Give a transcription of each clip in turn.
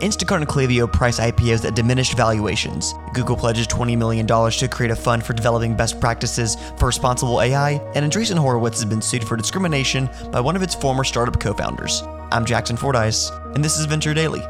Instacart and Klaviyo price IPOs at diminished valuations. Google pledges $20 million to create a fund for developing best practices for responsible AI, and Andreessen Horowitz has been sued for discrimination by one of its former startup co founders. I'm Jackson Fordyce, and this is Venture Daily.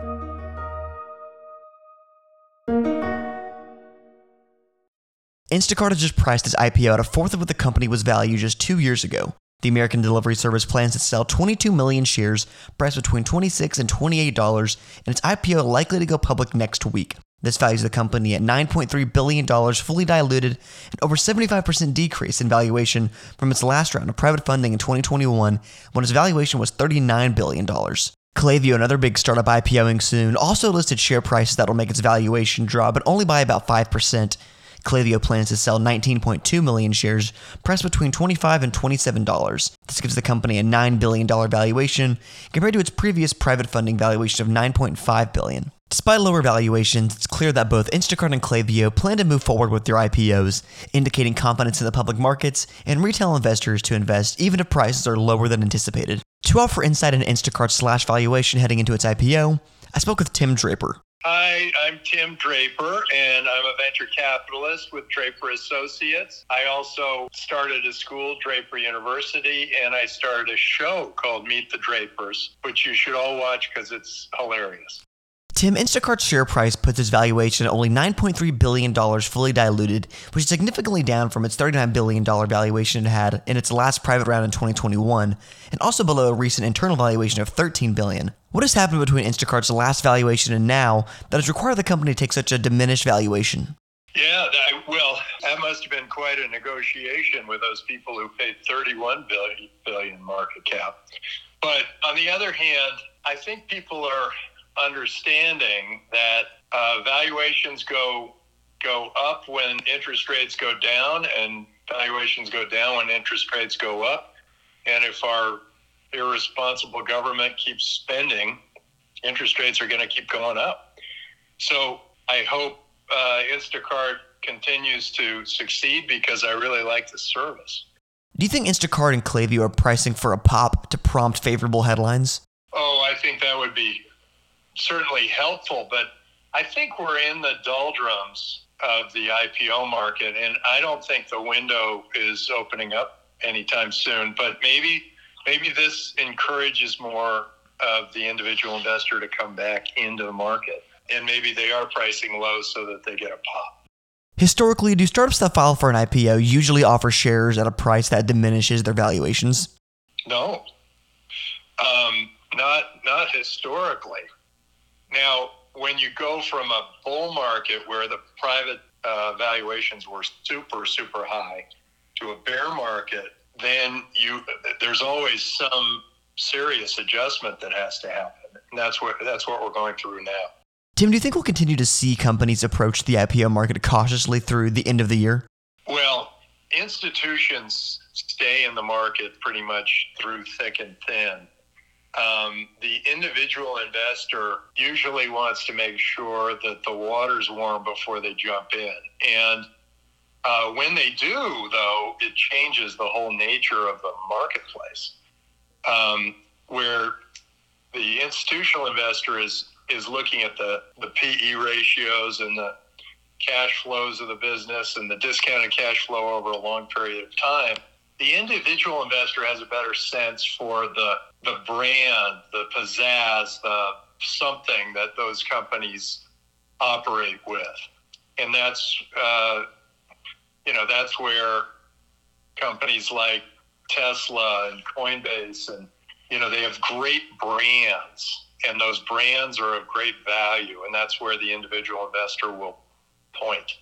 Instacart has just priced its IPO at a fourth of what the company was valued just two years ago. The American delivery service plans to sell 22 million shares, priced between 26 and $28, and its IPO likely to go public next week. This values the company at $9.3 billion fully diluted, and over 75% decrease in valuation from its last round of private funding in 2021 when its valuation was $39 billion. Klaviyo, another big startup IPOing soon, also listed share prices that will make its valuation drop, but only by about 5%. Klaviyo plans to sell 19.2 million shares, priced between 25 and $27. This gives the company a $9 billion valuation compared to its previous private funding valuation of 9.5 billion. Despite lower valuations, it's clear that both Instacart and Klaviyo plan to move forward with their IPOs, indicating confidence in the public markets and retail investors to invest even if prices are lower than anticipated. To offer insight into Instacart's slash valuation heading into its IPO, I spoke with Tim Draper. Hi, I'm Tim Draper, and I'm a venture capitalist with Draper Associates. I also started a school, Draper University, and I started a show called Meet the Drapers, which you should all watch because it's hilarious. Tim, Instacart's share price puts its valuation at only $9.3 billion fully diluted, which is significantly down from its $39 billion valuation it had in its last private round in 2021, and also below a recent internal valuation of 13 billion. What has happened between Instacart's last valuation and now that has required the company to take such a diminished valuation? Yeah, that, well, that must have been quite a negotiation with those people who paid 31 billion, billion market cap. But on the other hand, I think people are understanding that uh, valuations go go up when interest rates go down, and valuations go down when interest rates go up. And if our irresponsible government keeps spending, interest rates are going to keep going up. So I hope uh, Instacart continues to succeed because I really like the service. Do you think Instacart and Klaviyo are pricing for a pop to prompt favorable headlines? Oh, I think that would be certainly helpful, but I think we're in the doldrums of the IPO market, and I don't think the window is opening up anytime soon. But maybe maybe this encourages more of the individual investor to come back into the market, and maybe they are pricing low so that they get a pop. Historically, do startups that file for an IPO usually offer shares at a price that diminishes their valuations? No, um, not not historically. Now, when you go from a bull market where the private uh, valuations were super, super high to a bear market, then you there's always some serious adjustment that has to happen. And that's what that's what we're going through now. Tim, do you think we'll continue to see companies approach the IPO market cautiously through the end of the year? Well, institutions stay in the market pretty much through thick and thin um, the individual investor usually wants to make sure that the water's warm before they jump in. And uh, when they do, though, it changes the whole nature of the marketplace, um, where the institutional investor is is looking at the, the PE ratios and the cash flows of the business and the discounted cash flow over a long period of time the individual investor has a better sense for the the brand, the pizzazz, the something that those companies operate with, and that's uh, you know that's where companies like Tesla and Coinbase and you know they have great brands, and those brands are of great value, and that's where the individual investor will point.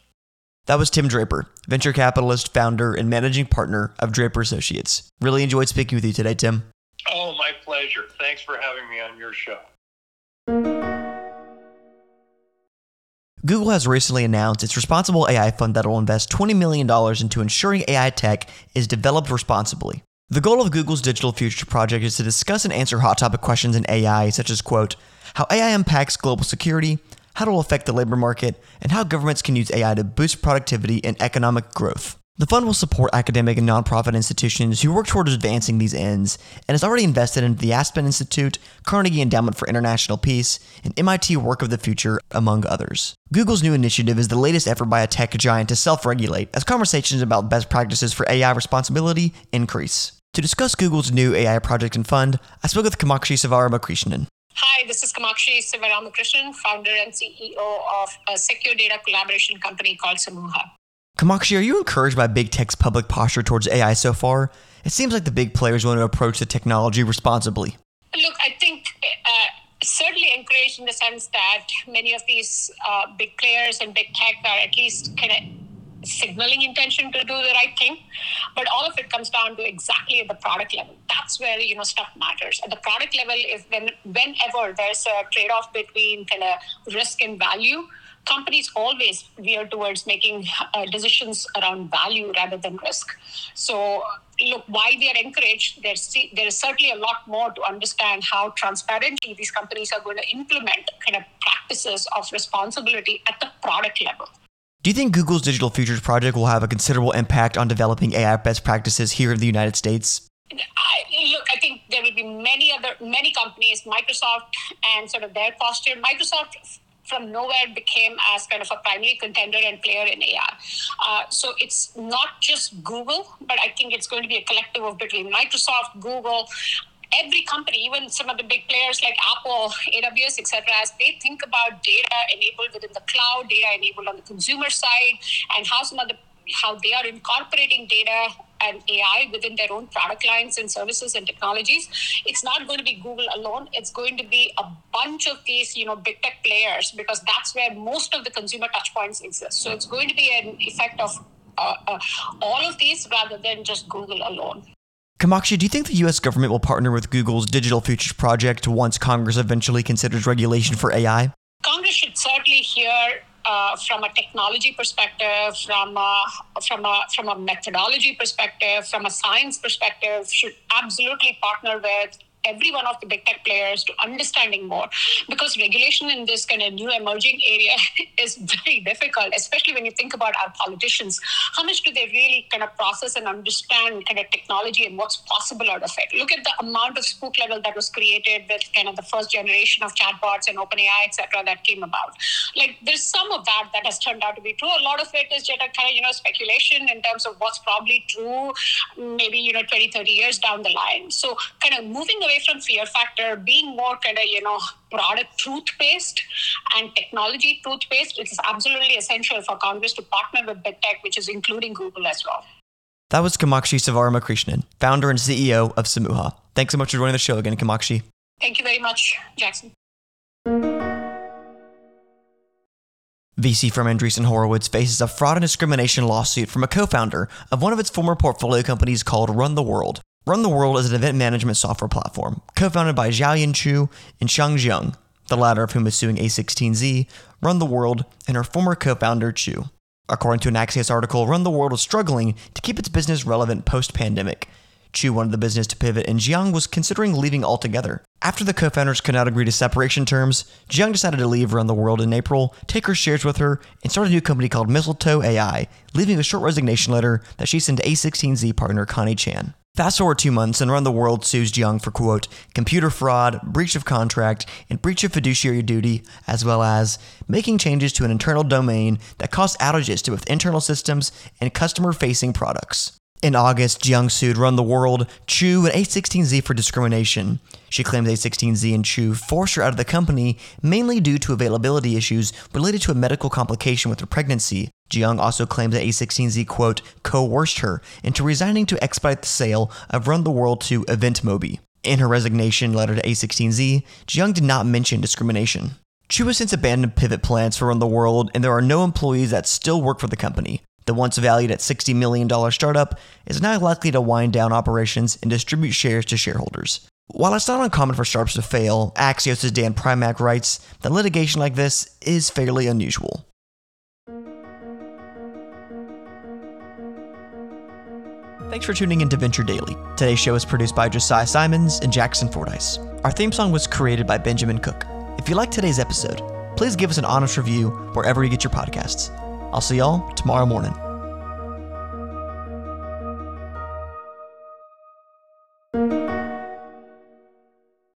That was Tim Draper, venture capitalist, founder, and managing partner of Draper Associates. Really enjoyed speaking with you today, Tim. Oh, my pleasure. Thanks for having me on your show. Google has recently announced its responsible AI fund that will invest $20 million into ensuring AI tech is developed responsibly. The goal of Google's Digital Future project is to discuss and answer hot topic questions in AI, such as, quote, how AI impacts global security, how it will affect the labor market, and how governments can use AI to boost productivity and economic growth. The fund will support academic and nonprofit institutions who work towards advancing these ends and has already invested in the Aspen Institute, Carnegie Endowment for International Peace, and MIT Work of the Future, among others. Google's new initiative is the latest effort by a tech giant to self regulate as conversations about best practices for AI responsibility increase. To discuss Google's new AI project and fund, I spoke with Kamakshi Sivaramakrishnan. Hi, this is Kamakshi Sivaramakrishnan, founder and CEO of a secure data collaboration company called Samooha. Kamakshi, are you encouraged by big tech's public posture towards AI so far? It seems like the big players want to approach the technology responsibly. Look, I think uh, certainly encouraged in the sense that many of these uh, big players and big tech are at least kind of signaling intention to do the right thing but all of it comes down to exactly at the product level that's where you know stuff matters at the product level is when whenever there's a trade-off between kind of risk and value companies always veer towards making uh, decisions around value rather than risk. So, look, while they are encouraged, there's, there is certainly a lot more to understand how transparently these companies are going to implement kind of practices of responsibility at the product level. Do you think Google's Digital Futures project will have a considerable impact on developing AI best practices here in the United States? I, look, I think there will be many other many companies, Microsoft and sort of their posture. Microsoft from nowhere became as kind of a primary contender and player in AI. Uh, so it's not just Google, but I think it's going to be a collective of between Microsoft, Google, every company, even some of the big players like Apple, AWS, etc., as they think about data enabled within the cloud, data enabled on the consumer side, and how some of the how they are incorporating data and AI within their own product lines and services and technologies. It's not going to be Google alone. It's going to be a bunch of these, you know, big tech players because that's where most of the consumer touchpoints exist. So it's going to be an effect of uh, uh, all of these rather than just Google alone. Kamakshi, do you think the U.S. government will partner with Google's Digital Futures Project once Congress eventually considers regulation for AI? Congress should certainly hear uh, from a technology perspective, from a, from a from a methodology perspective, from a science perspective, should absolutely partner with every one of the big tech players to understanding more. Because regulation in this kind of new emerging area is very difficult especially when you think about our politicians. How much do they really kind of process and understand kind of technology and what's possible out of it? Look at the amount of spook level that was created with kind of the first generation of chatbots and openai etc that came about. Like there's some of that that has turned out to be true. A lot of it is just a kind of you know speculation in terms of what's probably true maybe you know 20 30 years down the line. So kind of moving away from fear factor, being more kind of, you know, product truth based and technology truth based, it is absolutely essential for Congress to partner with big tech, which is including Google as well. That was Kamakshi Sivaramakrishnan, founder and CEO of Samooha. Thanks so much for joining the show again, Kamakshi. Thank you very much, Jackson. VC firm Andreessen Horowitz faces a fraud and discrimination lawsuit from a co founder of one of its former portfolio companies called Run the World. Run the World is an event management software platform co founded by Xiaoyan Chu and Shang Jiang, the latter of whom is suing A16Z, Run the World, and her former co founder Chu. According to an Axios article, Run the World was struggling to keep its business relevant post pandemic. Chu wanted the business to pivot, and Jiang was considering leaving altogether. After the co founders could not agree to separation terms, Jiang decided to leave Run the World in April, take her shares with her, and start a new company called Mistletoe AI, leaving a short resignation letter that she sent to A16Z partner Connie Chan. Fast forward two months, and Run the World sues Jiang for, quote, computer fraud, breach of contract, and breach of fiduciary duty, as well as making changes to an internal domain that caused outages to both internal systems and customer facing products. In August, Jiang sued Run the World, Chu, and A16Z for discrimination. She claims A16Z and Chu forced her out of the company mainly due to availability issues related to a medical complication with her pregnancy. Jiang also claims that A16Z, quote, coerced her into resigning to expedite the sale of Run the World to EventMobi. In her resignation letter to A16Z, Jiang did not mention discrimination. Chu has since abandoned pivot plans for Run the World, and there are no employees that still work for the company. The once valued at $60 million startup is now likely to wind down operations and distribute shares to shareholders. While it's not uncommon for startups to fail, Axios' Dan Primack writes that litigation like this is fairly unusual. Thanks for tuning in to Venture Daily. Today's show is produced by Josiah Simons and Jackson Fordyce. Our theme song was created by Benjamin Cook. If you liked today's episode, please give us an honest review wherever you get your podcasts. I'll see y'all tomorrow morning.